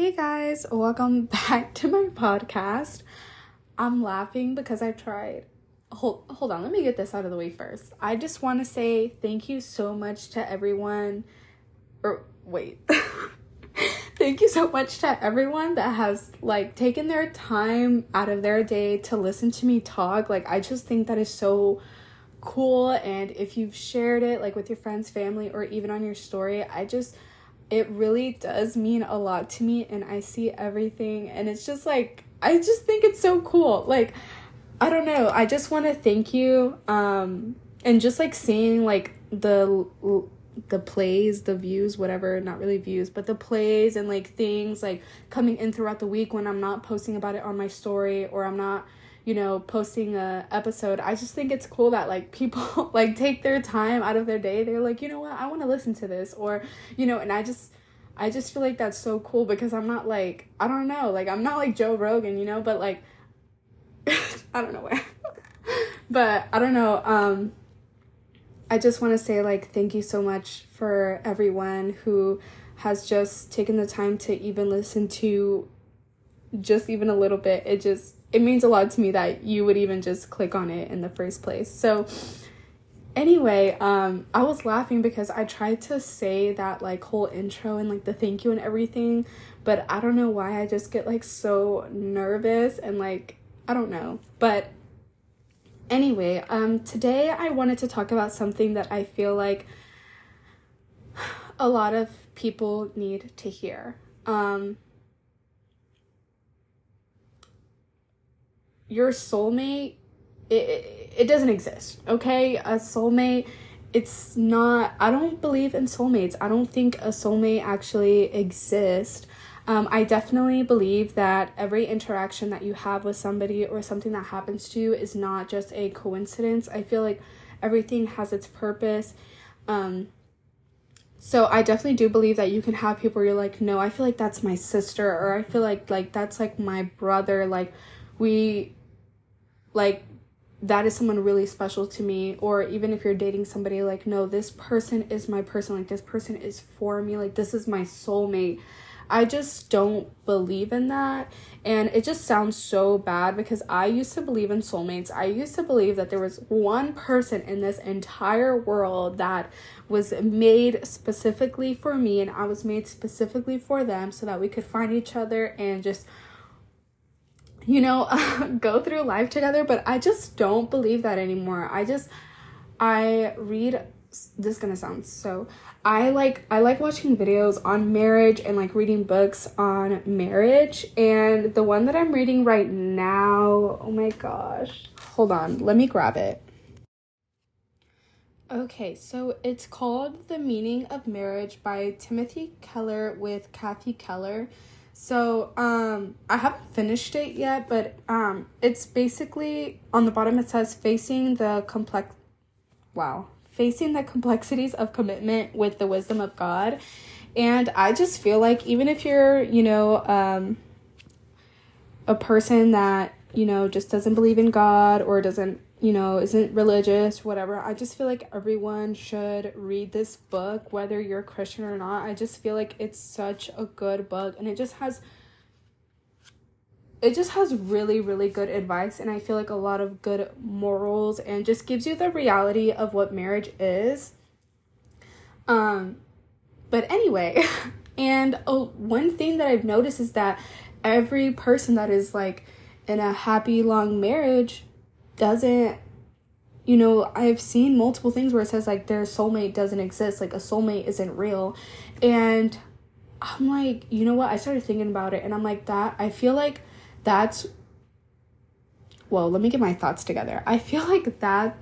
Hey guys, welcome back to my podcast. I'm laughing because I tried. Hold, hold on, let me get this out of the way first. I just want to say thank you so much to everyone. Or, wait. thank you so much to everyone that has like taken their time out of their day to listen to me talk. Like, I just think that is so cool. And if you've shared it like with your friends, family, or even on your story, I just it really does mean a lot to me and I see everything and it's just like I just think it's so cool. Like I don't know, I just want to thank you um and just like seeing like the the plays, the views, whatever, not really views, but the plays and like things like coming in throughout the week when I'm not posting about it on my story or I'm not you know posting a episode i just think it's cool that like people like take their time out of their day. They're like you know what? I want to listen to this. Or you know and i just i just feel like that's so cool because i'm not like i don't know. Like i'm not like joe rogan you know but like i don't know where. But i don't know um i just want to say like thank you so much for everyone who has just taken the time to even listen to just even a little bit. It just it means a lot to me that you would even just click on it in the first place. So anyway, um I was laughing because I tried to say that like whole intro and like the thank you and everything, but I don't know why I just get like so nervous and like I don't know. But anyway, um today I wanted to talk about something that I feel like a lot of people need to hear. Um your soulmate it, it doesn't exist okay? A soulmate it's not i don't believe in soulmates. I don't think a soulmate actually exists. Um, i definitely believe that every interaction that you have with somebody or something that happens to you is not just a coincidence. I feel like everything has its purpose. Um, so i definitely do believe that you can have people you're like no i feel like that's my sister or i feel like like that's like my brother. Like we like that is someone really special to me or even if you're dating somebody like no this person is my person like this person is for me like this is my soulmate. I just don't believe in that and it just sounds so bad because i used to believe in soulmates. I used to believe that there was one person in this entire world that was made specifically for me and i was made specifically for them so that we could find each other and just you know, go through life together, but I just don't believe that anymore. I just I read this is gonna sound so I like I like watching videos on marriage and like reading books on marriage and the one that I'm reading right now, oh my gosh. Hold on, let me grab it. Okay, so it's called The Meaning of Marriage by Timothy Keller with Kathy Keller. So um, I haven't finished it yet, but um, it's basically on the bottom. It says facing the complex. Wow, facing the complexities of commitment with the wisdom of God, and I just feel like even if you're, you know, um, a person that you know just doesn't believe in God or doesn't you know, isn't religious, whatever. I just feel like everyone should read this book, whether you're a Christian or not. I just feel like it's such a good book and it just has it just has really really good advice and I feel like a lot of good morals and just gives you the reality of what marriage is. Um but anyway, and oh, one thing that I've noticed is that every person that is like in a happy long marriage doesn't you know i've seen multiple things where it says like their soulmate doesn't exist like a soulmate isn't real. And i'm like you know what? I started thinking about it and i'm like that i feel like that's well let me get my thoughts together. I feel like that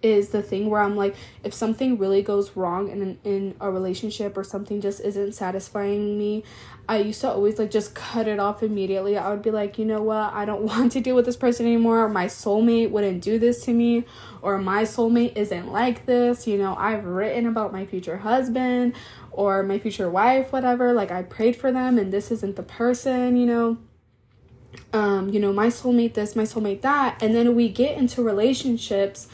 is the thing where I'm like, if something really goes wrong in in a relationship or something just isn't satisfying me, I used to always like just cut it off immediately. I would be like, you know what, I don't want to deal with this person anymore. My soulmate wouldn't do this to me, or my soulmate isn't like this. You know, I've written about my future husband or my future wife, whatever. Like I prayed for them, and this isn't the person. You know um, you know, my soulmate this, my soulmate that. And then we get into relationships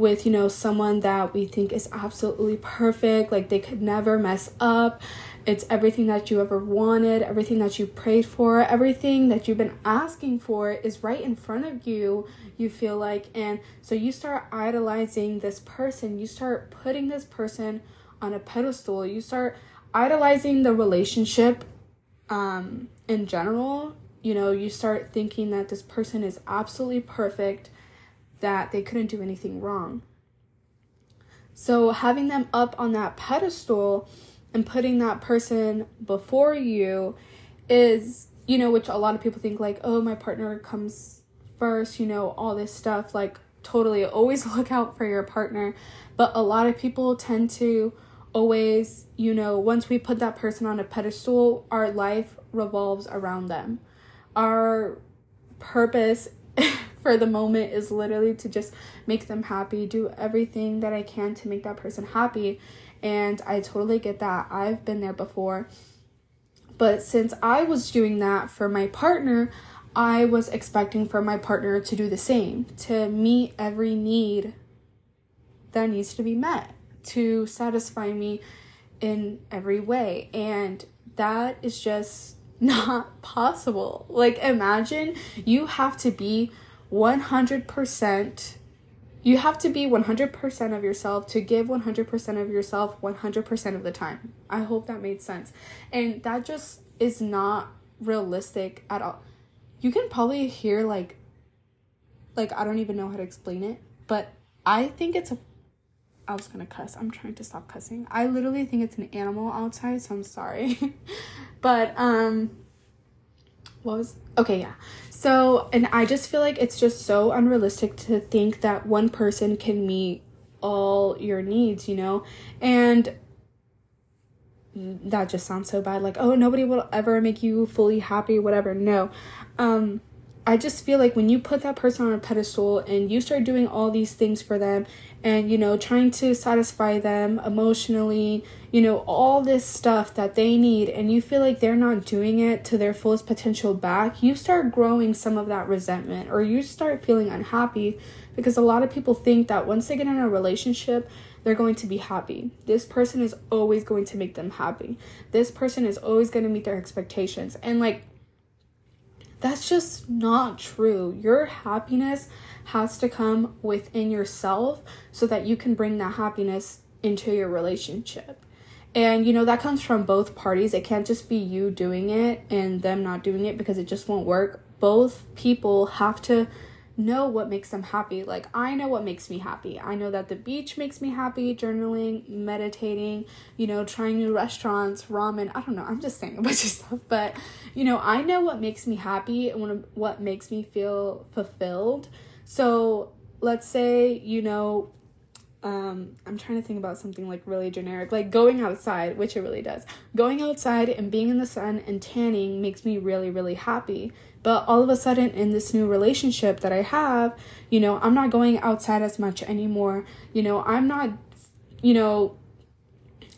with, you know, someone that we think is absolutely perfect, like they could never mess up. it's everything that you ever wanted, everything that you prayed for, everything that you've been asking for is right in front of you, you feel like. And so you start idolizing this person, you start putting this person on a pedestal, you start idolizing the relationship um, in general. You know, you start thinking that this person is absolutely perfect, that they couldn't do anything wrong. So having them up on that pedestal and putting that person before you is, you know, which a lot of people think like, oh, my partner comes first, you know, all this stuff. Like, totally always look out for your partner. But a lot of people tend to always, you know, once we put that person on a pedestal, our life revolves around them. Our purpose for the moment is literally to just make them happy, do everything that I can to make that person happy. And I totally get that. I've been there before. But since I was doing that for my partner, I was expecting for my partner to do the same, to meet every need that needs to be met, to satisfy me in every way. And that is just not possible. Like, imagine you have to be 100% you have to be 100% of yourself to give 100% of yourself 100% of the time. I hope that made sense. And that just is not realistic at all. You can probably hear like like I don't even know how to explain it, but I think it's a I was gonna cuss. I'm trying to stop cussing. I literally think it's an animal outside, so I'm sorry. but um what was okay yeah so and i just feel like it's just so unrealistic to think that one person can meet all your needs you know and that just sounds so bad like oh nobody will ever make you fully happy whatever no um I just feel like when you put that person on a pedestal and you start doing all these things for them and you know trying to satisfy them emotionally, you know, all this stuff that they need and you feel like they're not doing it to their fullest potential back, you start growing some of that resentment or you start feeling unhappy because a lot of people think that once they get in a relationship, they're going to be happy. This person is always going to make them happy. This person is always going to meet their expectations. And like that's just not true. Your happiness has to come within yourself so that you can bring that happiness into your relationship. And you know, that comes from both parties. It can't just be you doing it and them not doing it because it just won't work. Both people have to know what makes them happy. Like, I know what makes me happy. I know that the beach makes me happy, journaling, meditating, you know, trying new restaurants, ramen. I don't know. I'm just saying a bunch of stuff. But, you know, I know what makes me happy and what makes me feel fulfilled. So, let's say, you know, um i'm trying to think about something like really generic like going outside which it really does going outside and being in the sun and tanning makes me really really happy but all of a sudden, in this new relationship that I have, you know, I'm not going outside as much anymore. You know, I'm not, you know,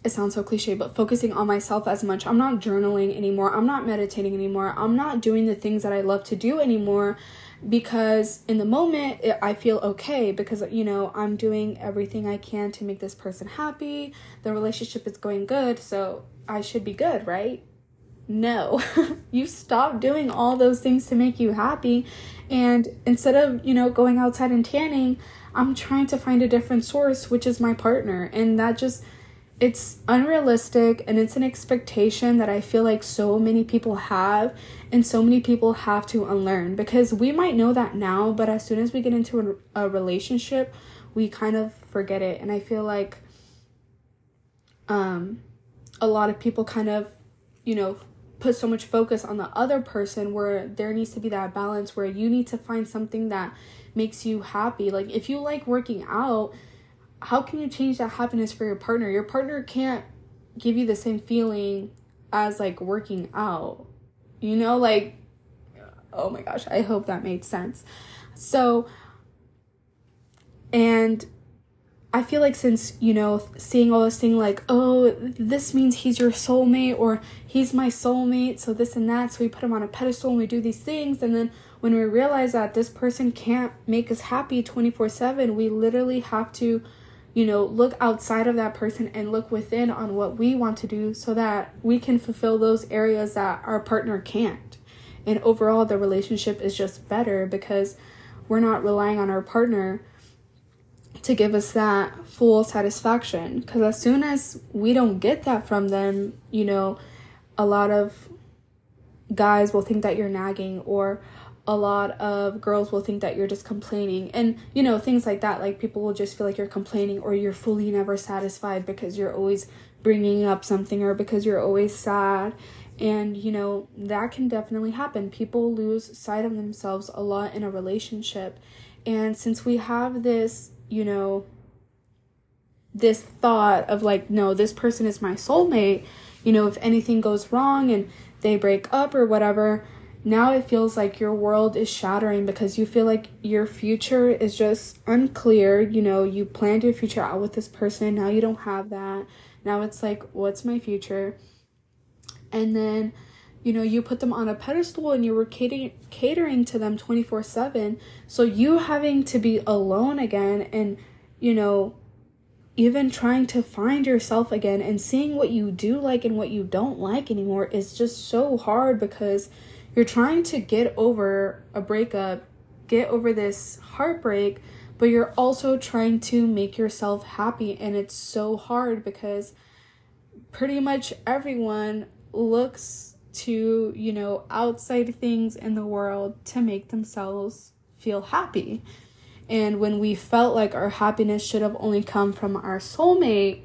it sounds so cliche, but focusing on myself as much. I'm not journaling anymore. I'm not meditating anymore. I'm not doing the things that I love to do anymore because in the moment it, I feel okay because you know I'm doing everything I can to make this person happy. The relationship is going good, so I should be good, right? no you stop doing all those things to make you happy and instead of you know going outside and tanning i'm trying to find a different source which is my partner and that just it's unrealistic and it's an expectation that i feel like so many people have and so many people have to unlearn because we might know that now but as soon as we get into a, a relationship we kind of forget it and i feel like um a lot of people kind of you know put so much focus on the other person where there needs to be that balance where you need to find something that makes you happy. Like if you like working out, how can you change that happiness for your partner? Your partner can't give you the same feeling as like working out. You know, like oh my gosh, I hope that made sense. So and I feel like since, you know, seeing all this thing like, oh, this means he's your soulmate or he's my soulmate, so this and that, so we put him on a pedestal and we do these things. And then when we realize that this person can't make us happy 24 7, we literally have to you know, look outside of that person and look within on what we want to do so that we can fulfill those areas that our partner can't. And overall, the relationship is just better because we're not relying on our partner to give us that full satisfaction. Because as soon as we don't get that from them, you know, a lot of guys will think that you're nagging or a lot of girls will think that you're just complaining. And you know things like that like people will just feel like you're complaining or you're fully never satisfied because you're always bringing up something or because you're always sad. And you know that can definitely happen. People lose sight of themselves a lot in a relationship. And since we have this you know this thought of like no this person is my soulmate you know if anything goes wrong and they break up or whatever now it feels like your world is shattering because you feel like your future is just unclear. You know, you planned your future out with this person, now you don't have that. Now it's like, what's my future? And then, you know, you put them on a pedestal and you were catering, catering to them 24 7. So you having to be alone again and, you know, even trying to find yourself again and seeing what you do like and what you don't like anymore is just so hard because you're trying to get over a breakup, get over this heartbreak, but you're also trying to make yourself happy. And it's so hard because pretty much everyone looks to, you know, outside things in the world to make themselves feel happy. And when we felt like our happiness should have only come from our soulmate,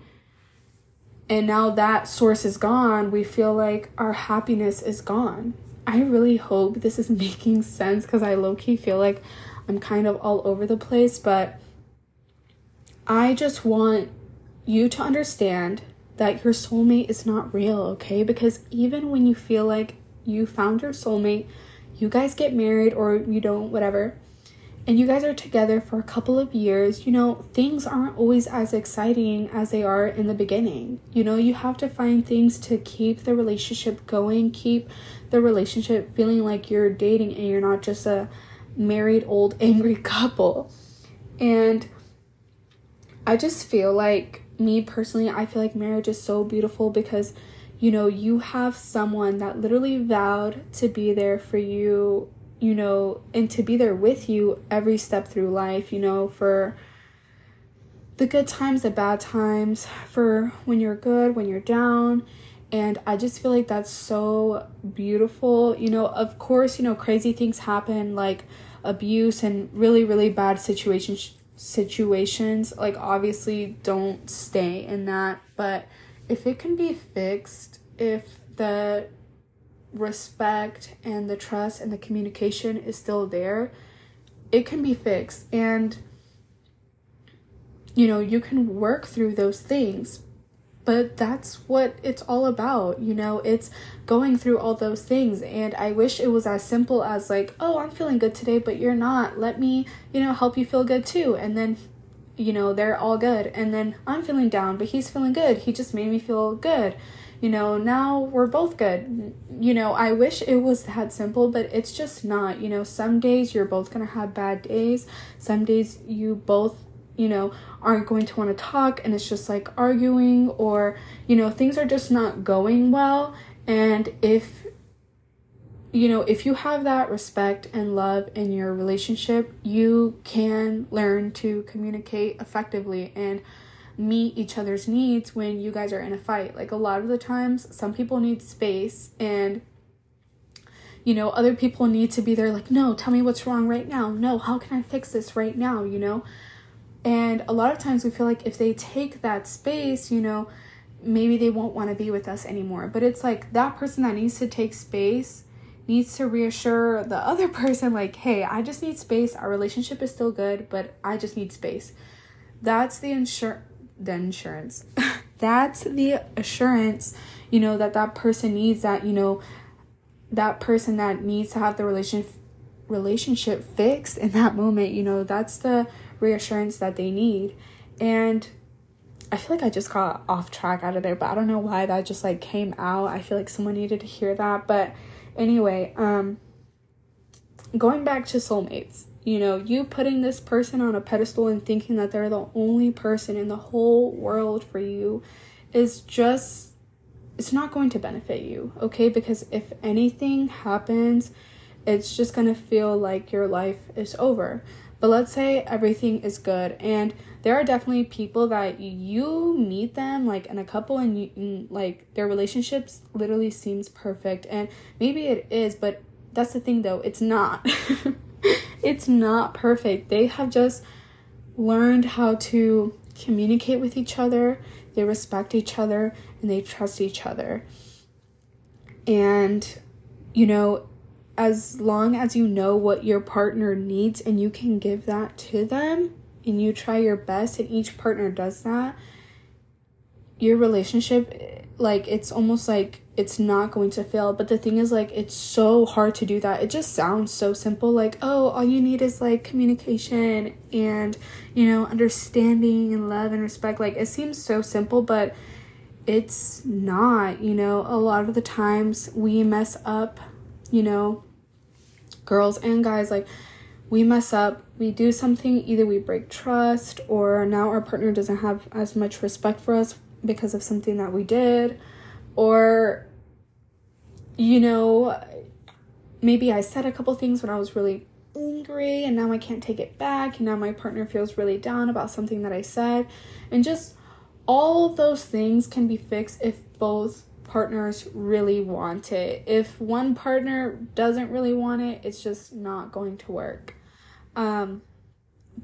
and now that source is gone, we feel like our happiness is gone. I really hope this is making sense because I low key feel like I'm kind of all over the place, but I just want you to understand that your soulmate is not real, okay? Because even when you feel like you found your soulmate, you guys get married or you don't, whatever, and you guys are together for a couple of years, you know, things aren't always as exciting as they are in the beginning. You know, you have to find things to keep the relationship going, keep the relationship feeling like you're dating and you're not just a married old angry couple. And I just feel like me personally, I feel like marriage is so beautiful because you know, you have someone that literally vowed to be there for you you know, and to be there with you every step through life, you know, for the good times, the bad times, for when you're good, when you're down. And I just feel like that's so beautiful. You know, of course, you know, crazy things happen like abuse and really, really bad situations situations like obviously don't stay in that but if it can be fixed if the respect and the trust and the communication is still there, it can be fixed. And, you know, you can work through those things. But that's what it's all about, you know, it's going through all those things. And I wish it was as simple as, like, oh, I'm feeling good today, but you're not. Let me, you know, help you feel good too. And then you know, they're all good. And then I'm feeling down, but he's feeling good. He just made me feel good you know, now we're both good. You know, I wish it was that simple, but it's just not. You know, some days you're both gonna have bad days, some days you both you know, aren't going to want to talk and it's just like arguing or, you know, things are just not going well. And if, you know, if you have that respect and love in your relationship, you can learn to communicate effectively and meet each other's needs when you guys are in a fight. Like a lot of the times, some people need space and you know, other people need to be there like, "No, tell me what's wrong right now. No, how can I fix this right now?" you know? And a lot of times we feel like if they take that space, you know, maybe they won't want to be with us anymore. But it's like that person that needs to take space needs to reassure the other person like, "Hey, I just need space. Our relationship is still good, but I just need space." That's the ensure the insurance. That's the assurance, you know, that that person needs that, you know, that person that needs to have the relationship relationship fixed in that moment, you know, that's the reassurance that they need. And I feel like I just got off track out of there, but I don't know why that just like came out. I feel like someone needed to hear that. But anyway, um going back to soulmates, You know, you putting this person on a pedestal and thinking that they're the only person in the whole world for you is just it's not going to benefit you, okay? Because if anything happens, it's just to feel like your life is over. But let's say everything is good and there are definitely people that you meet them like in a couple and you and, like their relationships literally seems perfect and maybe it is, but that's the thing though, it's not. it's not perfect. They have just learned how to communicate with each other, they respect each other, and they trust each other. And, you know, as long as you know what your partner needs and you can give that to them and you try your best and each partner does that, your relationship, like, it's almost like it's not going to fail. But the thing is, like, it's so hard to do that. It just sounds so simple. Like, oh, all you need is like communication and, you know, understanding and love and respect. Like, it seems so simple, but it's not. You know, a lot of the times we mess up, you know, girls and guys, like, we mess up, we do something, either we break trust or now our partner doesn't have as much respect for us because of something that we did or you know, maybe I said a couple things when I was really angry and now I can't take it back and now my partner feels really down about something that I said and just all those things can be fixed if both partners really want it. If one partner doesn't really want it, it's just not going to work. Um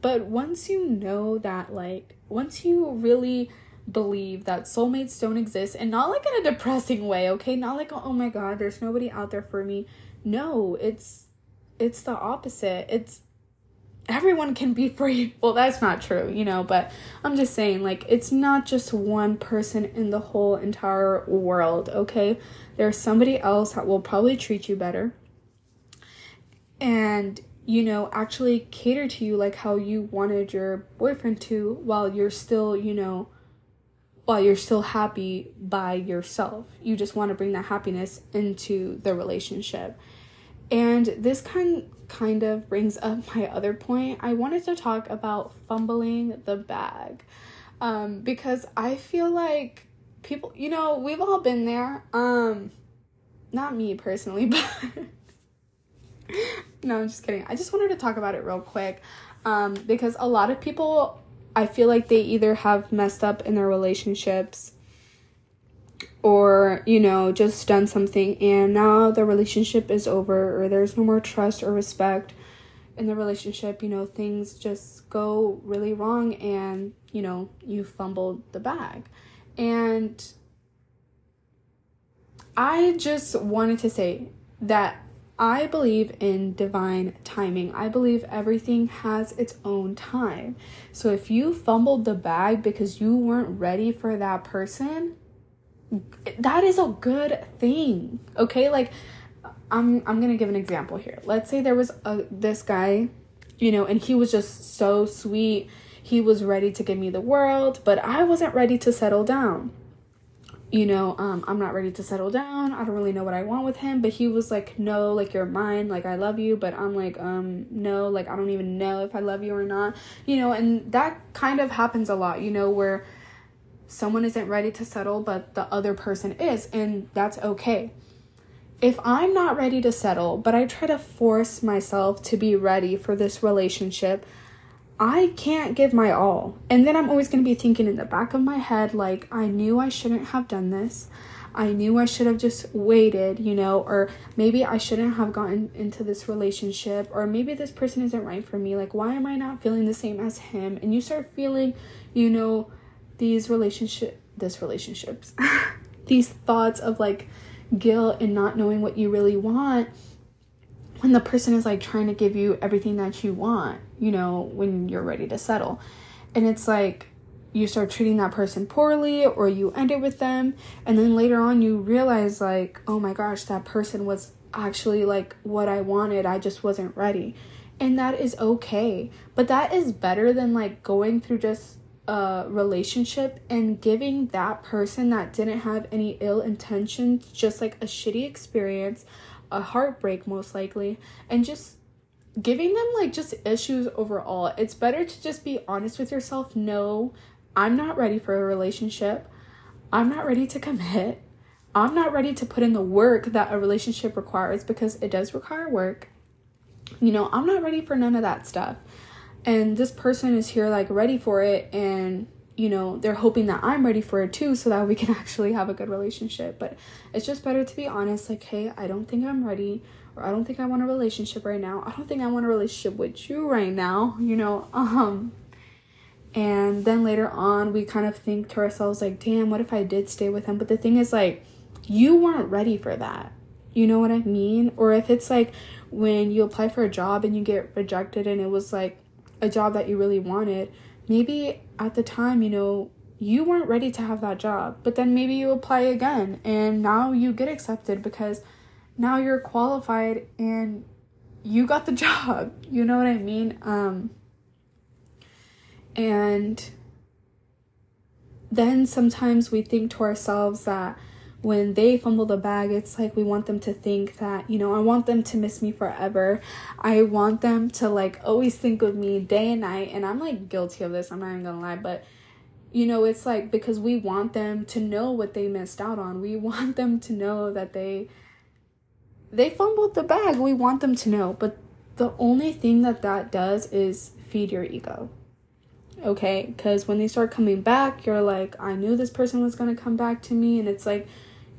but once you know that like once you really believe that soulmates don't exist and not like in a depressing way, okay? Not like oh my god, there's nobody out there for me. No, it's it's the opposite. It's everyone can be free. Well, that's not true, you know, but I'm just saying like it's not just one person in the whole entire world, okay? There's somebody else that will probably treat you better. And you know, actually cater to you like how you wanted your boyfriend to while you're still, you know, while you're still happy by yourself. You just want to bring that happiness into the relationship. And this kind kind of brings up my other point. I wanted to talk about fumbling the bag. Um, because I feel like people, you know, we've all been there. Um not me personally, but no, I'm just kidding. I just wanted to talk about it real quick. Um, because a lot of people I feel like they either have messed up in their relationships or, you know, just done something and now the relationship is over or there's no more trust or respect in the relationship. You know, things just go really wrong and, you know, you fumbled the bag. And I just wanted to say that I believe in divine timing. I believe everything has its own time. So if you fumbled the bag because you weren't ready for that person, that is a good thing. Okay? Like I'm I'm going to give an example here. Let's say there was a this guy, you know, and he was just so sweet. He was ready to give me the world, but I wasn't ready to settle down you know, um, I'm not ready to settle down. I don't really know what I want with him. But he was like, no, like you're mine, like I love you. But I'm like, um, no, like I don't even know if I love you or not. You know, and that kind of happens a lot, you know, where someone isn't ready to settle, but the other person is, and that's okay. If I'm not ready to settle, but I try to force myself to be ready for this relationship, I can't give my all. And then I'm always going to be thinking in the back of my head, like, I knew I shouldn't have done this. I knew I should have just waited, you know, or maybe I shouldn't have gotten into this relationship, or maybe this person isn't right for me. Like, why am I not feeling the same as him? And you start feeling, you know, these relationship, this relationships, these thoughts of like guilt and not knowing what you really want when the person is like trying to give you everything that you want, you know, when you're ready to settle. And it's like you start treating that person poorly or you end it with them and then later on you realize like, "Oh my gosh, that person was actually like what I wanted. I just wasn't ready." And that is okay. But that is better than like going through just a relationship and giving that person that didn't have any ill intentions just like a shitty experience a heartbreak most likely and just giving them like just issues overall. It's better to just be honest with yourself. No, I'm not ready for a relationship. I'm not ready to commit. I'm not ready to put in the work that a relationship requires because it does require work. You know, I'm not ready for none of that stuff. And this person is here like ready for it and you know, they're hoping that I'm ready for it too so that we can actually have a good relationship. But it's just better to be honest like, "Hey, I don't think I'm ready." or I don't think I want a relationship right now. I don't think I want a relationship with you right now, you know. Um and then later on we kind of think to ourselves like, "Damn, what if I did stay with him?" But the thing is like you weren't ready for that. You know what I mean? Or if it's like when you apply for a job and you get rejected and it was like a job that you really wanted, maybe at the time, you know, you weren't ready to have that job. But then maybe you apply again and now you get accepted because now you're qualified and you got the job. You know what I mean? Um and then sometimes we think to ourselves that when they fumble the bag, it's like we want them to think that, you know, I want them to miss me forever. I want them to like always think of me day and night. And I'm like guilty of this, I'm not even gonna lie, but you know, it's like because we want them to know what they missed out on. We want them to know that they they fumbled the bag. We want them to know. But the only thing that that does is feed your ego okay because when they start coming back you're like i knew this person was going to come back to me and it's like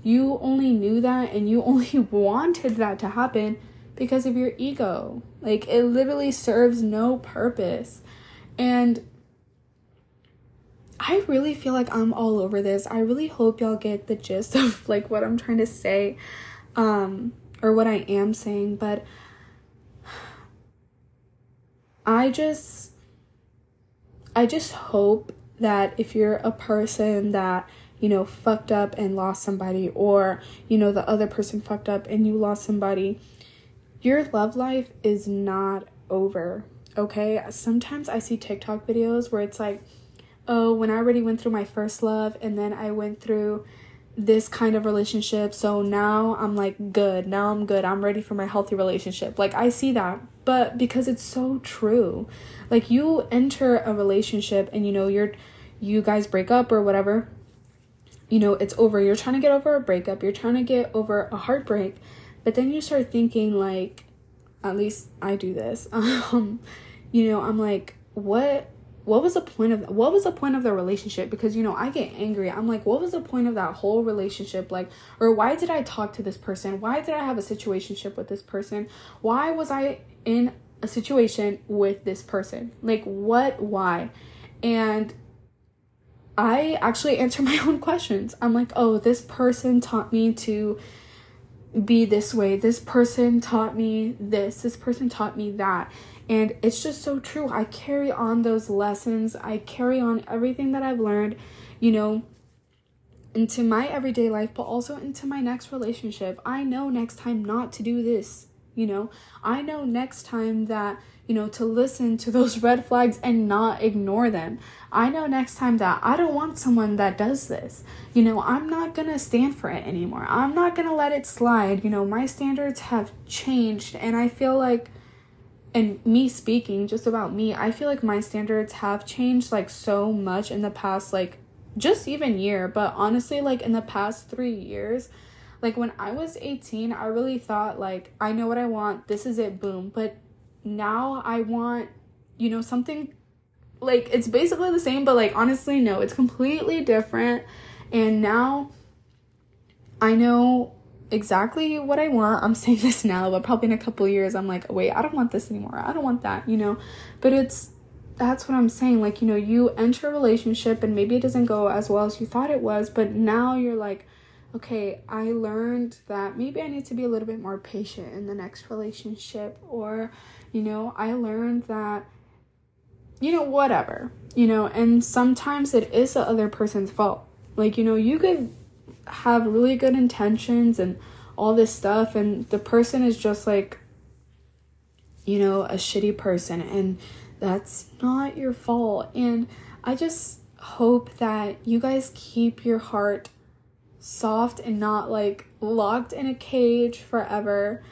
you only knew that and you only wanted that to happen because of your ego. Like it literally serves no purpose. And I really feel like I'm all over this. I really hope y'all get the gist of like what I'm trying to say um or what I am saying, but I just I just hope that if you're a person that you know, fucked up and lost somebody, or, you know, the other person fucked up and you lost somebody, your love life is not over, okay? Sometimes I see TikTok videos where it's like, oh, when I already went through my first love and then I went through this kind of relationship, so now I'm like good. Now I'm good. I'm ready for my healthy relationship. Like, I see that, but because it's so true. Like, you enter a relationship and you know, you're you guys break up or whatever you know, it's over. You're trying to get over a breakup, you're trying to get over a heartbreak, but then you start thinking like at least I do this. Um, you know, I'm like, what what was the point of what was the point of the relationship? Because you know i get angry. I'm like what was the point of that whole relationship? Like or why did i talk to this person? Why did i have a situationship with this person? Why was i in a situation with this person? Like what why? And I actually answer my own questions. I'm like, oh, this person taught me to be this way. This person taught me this. This person taught me that. And it's just so true. I carry on those lessons. I carry on everything that I've learned, you know, into my everyday life, but also into my next relationship. I know next time not to do this, you know. I know next time that you know, to listen to those red flags and not ignore them. I know next time that I don't want someone that does this. You know, I'm not gonna stand for it anymore. I'm not gonna let it slide. You know, my standards have changed, and I feel like, and me speaking just about me, I feel like my standards have changed like so much in the past, like just even year, but honestly, like in the past three years. Like when I was 18, I really thought like I know what I want. This is it, boom. But now I want, you know, something like it's basically the same, but like honestly, no, it's completely different. And now I know exactly what I want. I'm saying this now, but probably in a couple years, I'm like, wait, I don't want this anymore. I don't want that, you know? But it's that's what I'm saying. Like, you know, you enter a relationship and maybe it doesn't go as well as you thought it was, but now you're like, okay, I learned that maybe I need to be a little bit more patient in the next relationship, or you know, I learned that, you know, whatever, you know, and sometimes it is the other person's fault. Like, you know, you could have really good intentions and all this stuff, and the person is just like, you know, a shitty person, and that's not your fault. And I just hope that you guys keep your heart soft and not like locked in a cage forever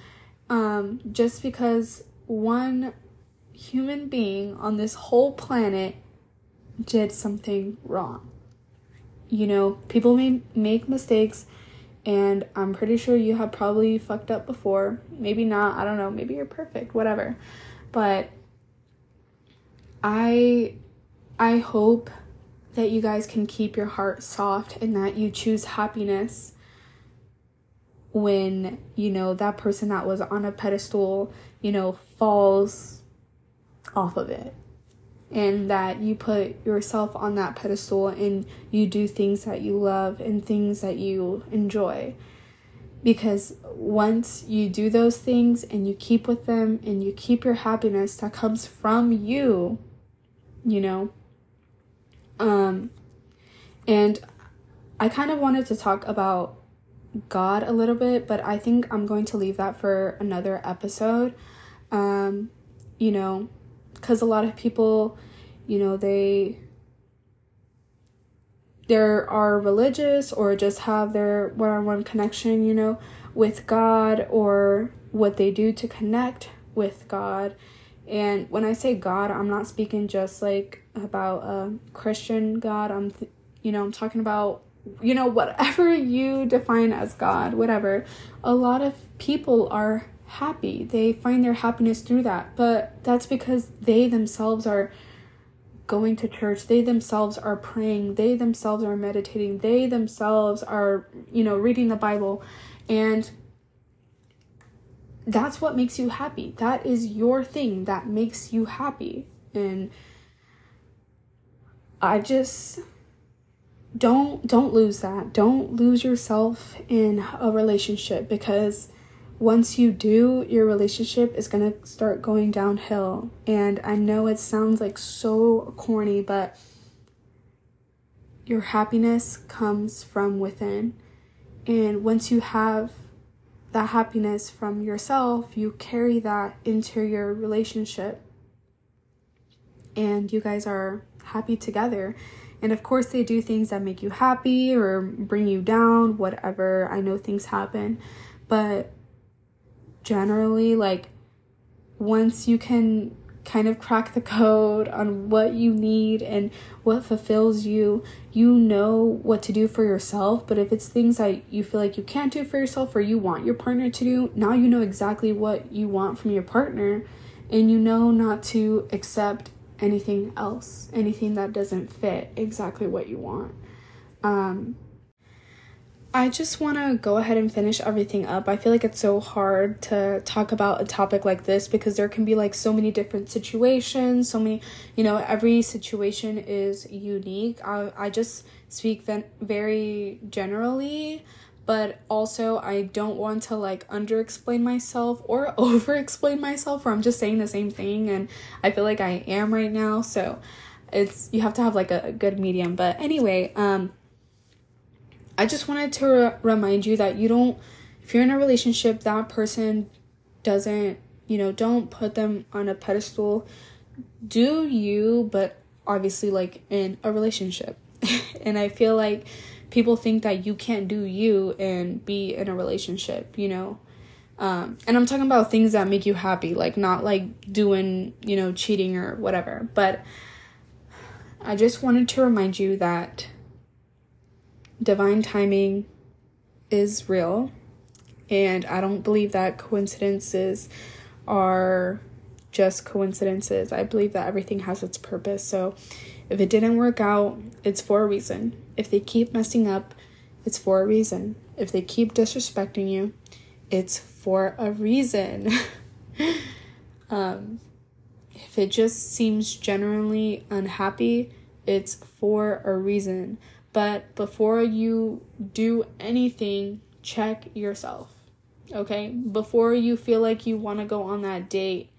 um just because one human being on this whole planet did something wrong. You know, people may make mistakes, and I'm pretty sure you have probably fucked up before. Maybe not, I don't know, maybe you're perfect, whatever. But I I hope that you guys can keep your heart soft and that you choose happiness when you know that person that was on a pedestal, you know, falls off of it. And that you put yourself on that pedestal and you do things that you love and things that you enjoy. Because once you do those things and you keep with them and you keep your happiness that comes from you, you know, um, and I kind of wanted to talk about God a little bit, but I think I'm going to leave that for another episode. Um, you know, because a lot of people, you know, they there are religious or just have their one-on-one connection, you know, with God or what they do to connect with God. And when I say God, I'm not speaking just like about a Christian God. I'm, th- you know, I'm talking about, you know, whatever you define as God, whatever. A lot of people are happy. They find their happiness through that. But that's because they themselves are going to church. They themselves are praying. They themselves are meditating. They themselves are, you know, reading the Bible. And that's what makes you happy. That is your thing that makes you happy. And I just don't don't lose that. Don't lose yourself in a relationship because once you do, your relationship is going to start going downhill. And I know it sounds like so corny, but your happiness comes from within. And once you have that happiness from yourself, you carry that into your relationship. And you guys are happy together. And of course, they do things that make you happy or bring you down, whatever. I know things happen. But generally, like, once you can kind of crack the code on what you need and what fulfills you, you know what to do for yourself. But if it's things that you feel like you can't do for yourself or you want your partner to do, now you know exactly what you want from your partner and you know not to accept anything else, anything that doesn't fit exactly what you want. Um, I just want to go ahead and finish everything up. I feel like it's so hard to talk about a topic like this because there can be like so many different situations, so many, you know, every situation is unique. I, I just speak then very generally, but also I don't want to like under explain myself or over explain myself where I'm just saying the same thing and I feel like I am right now. So it's you have to have like a good medium. But anyway, um I just wanted to re- remind you that you don't, if you're in a relationship, that person doesn't, you know, don't put them on a pedestal. Do you, but obviously, like in a relationship. and I feel like people think that you can't do you and be in a relationship, you know? Um, and I'm talking about things that make you happy, like not like doing, you know, cheating or whatever. But I just wanted to remind you that divine timing is real, and I don't believe that coincidences are just coincidences. I believe that everything has its purpose. So if it didn't work out, it's for a reason. If they keep messing up, it's for a reason. If they keep disrespecting you, it's for a reason. um, if it just seems generally unhappy, it's for a reason. But before you do anything, check yourself. Okay? Before you feel like you want to go on that date,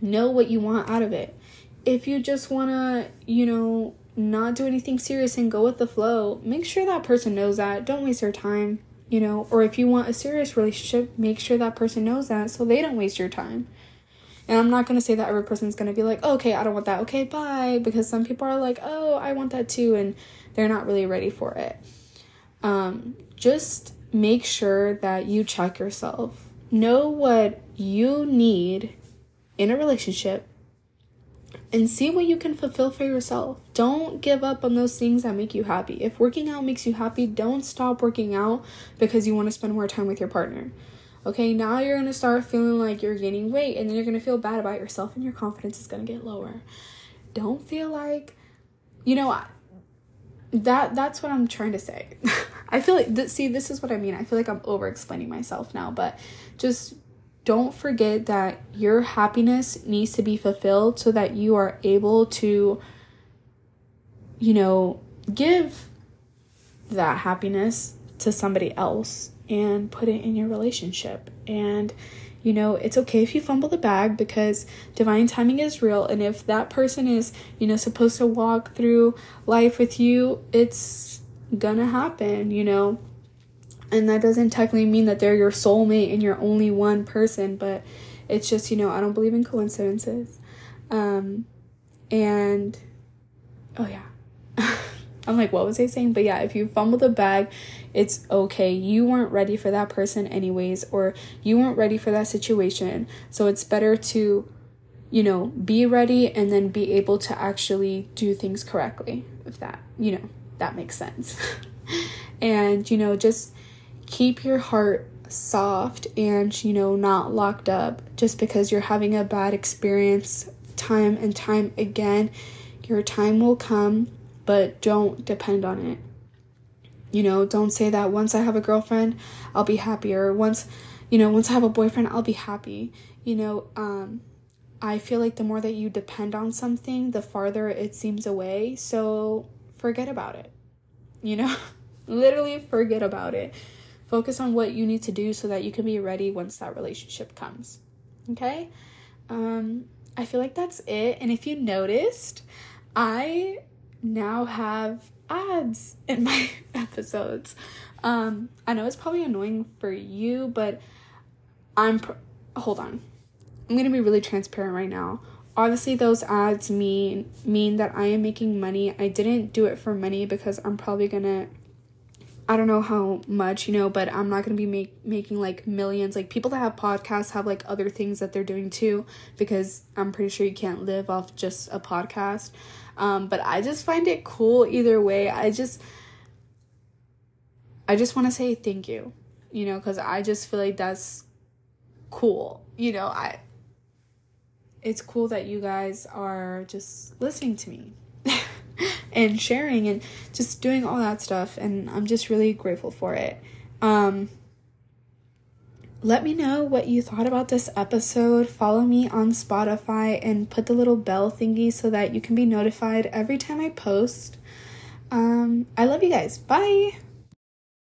know what you want out of it. If you just want to, you know, not do anything serious and go with the flow, make sure that person knows that. Don't waste your time, you know, or if you want a serious relationship, make sure that person knows that so they don't waste your time. And I'm not gonna say that every person's gonna be like, oh, okay, I don't want that, okay, bye. Because some people are like, oh, I want that too, and they're not really ready for it. Um, just make sure that you check yourself. Know what you need in a relationship and see what you can fulfill for yourself. Don't give up on those things that make you happy. If working out makes you happy, don't stop working out because you want to spend more time with your partner. Okay, now you're going to start feeling like you're gaining weight and then you're going to feel bad about yourself and your confidence is going to get lower. Don't feel like you know that that's what I'm trying to say. I feel like see this is what I mean. I feel like I'm over explaining myself now, but just don't forget that your happiness needs to be fulfilled so that you are able to you know give that happiness to somebody else and put it in your relationship and you know, it's okay if you fumble the bag because divine timing is real. And if that person is, you know, supposed to walk through life with you, it's gonna happen, you know. And that doesn't technically mean that they're your soulmate and you're only one person, but it's just, you know, I don't believe in coincidences. Um, and oh, yeah. I'm like, what was I saying? But yeah, if you fumble the bag, it's okay. You weren't ready for that person, anyways, or you weren't ready for that situation. So it's better to, you know, be ready and then be able to actually do things correctly, if that, you know, that makes sense. and, you know, just keep your heart soft and, you know, not locked up just because you're having a bad experience time and time again. Your time will come but don't depend on it. You know, don't say that once I have a girlfriend, I'll be happier. Once, you know, once I have a boyfriend, I'll be happy. You know, um, I feel like the more that you depend on something, the farther it seems away. So forget about it. You know, literally forget about it. Focus on what you need to do so that you can be ready once that relationship comes. Okay? Um, I feel like that's it. And if you noticed, I now have ads in my episodes. Um, I know it's probably annoying for you, but I'm. Pr- hold on. I'm gonna be really transparent right now. Obviously, those ads mean mean that I am making money. I didn't do it for money because I'm probably gonna. I don't know how much, you know, but I'm not gonna be make, making like millions. Like people that have podcasts have like other things that they're doing too, because I'm pretty sure you can't live off just a podcast. Um, but I just find it cool either way. I just I just want to say thank you, you know, cuz I just feel like that's cool. You know, I it's cool that you guys are just listening to me and sharing and just doing all that stuff and I'm just really grateful for it. Um let me know what you thought about this episode. Follow me on Spotify and put the little bell thingy so that you can be notified every time I post. Um, I love you guys. Bye.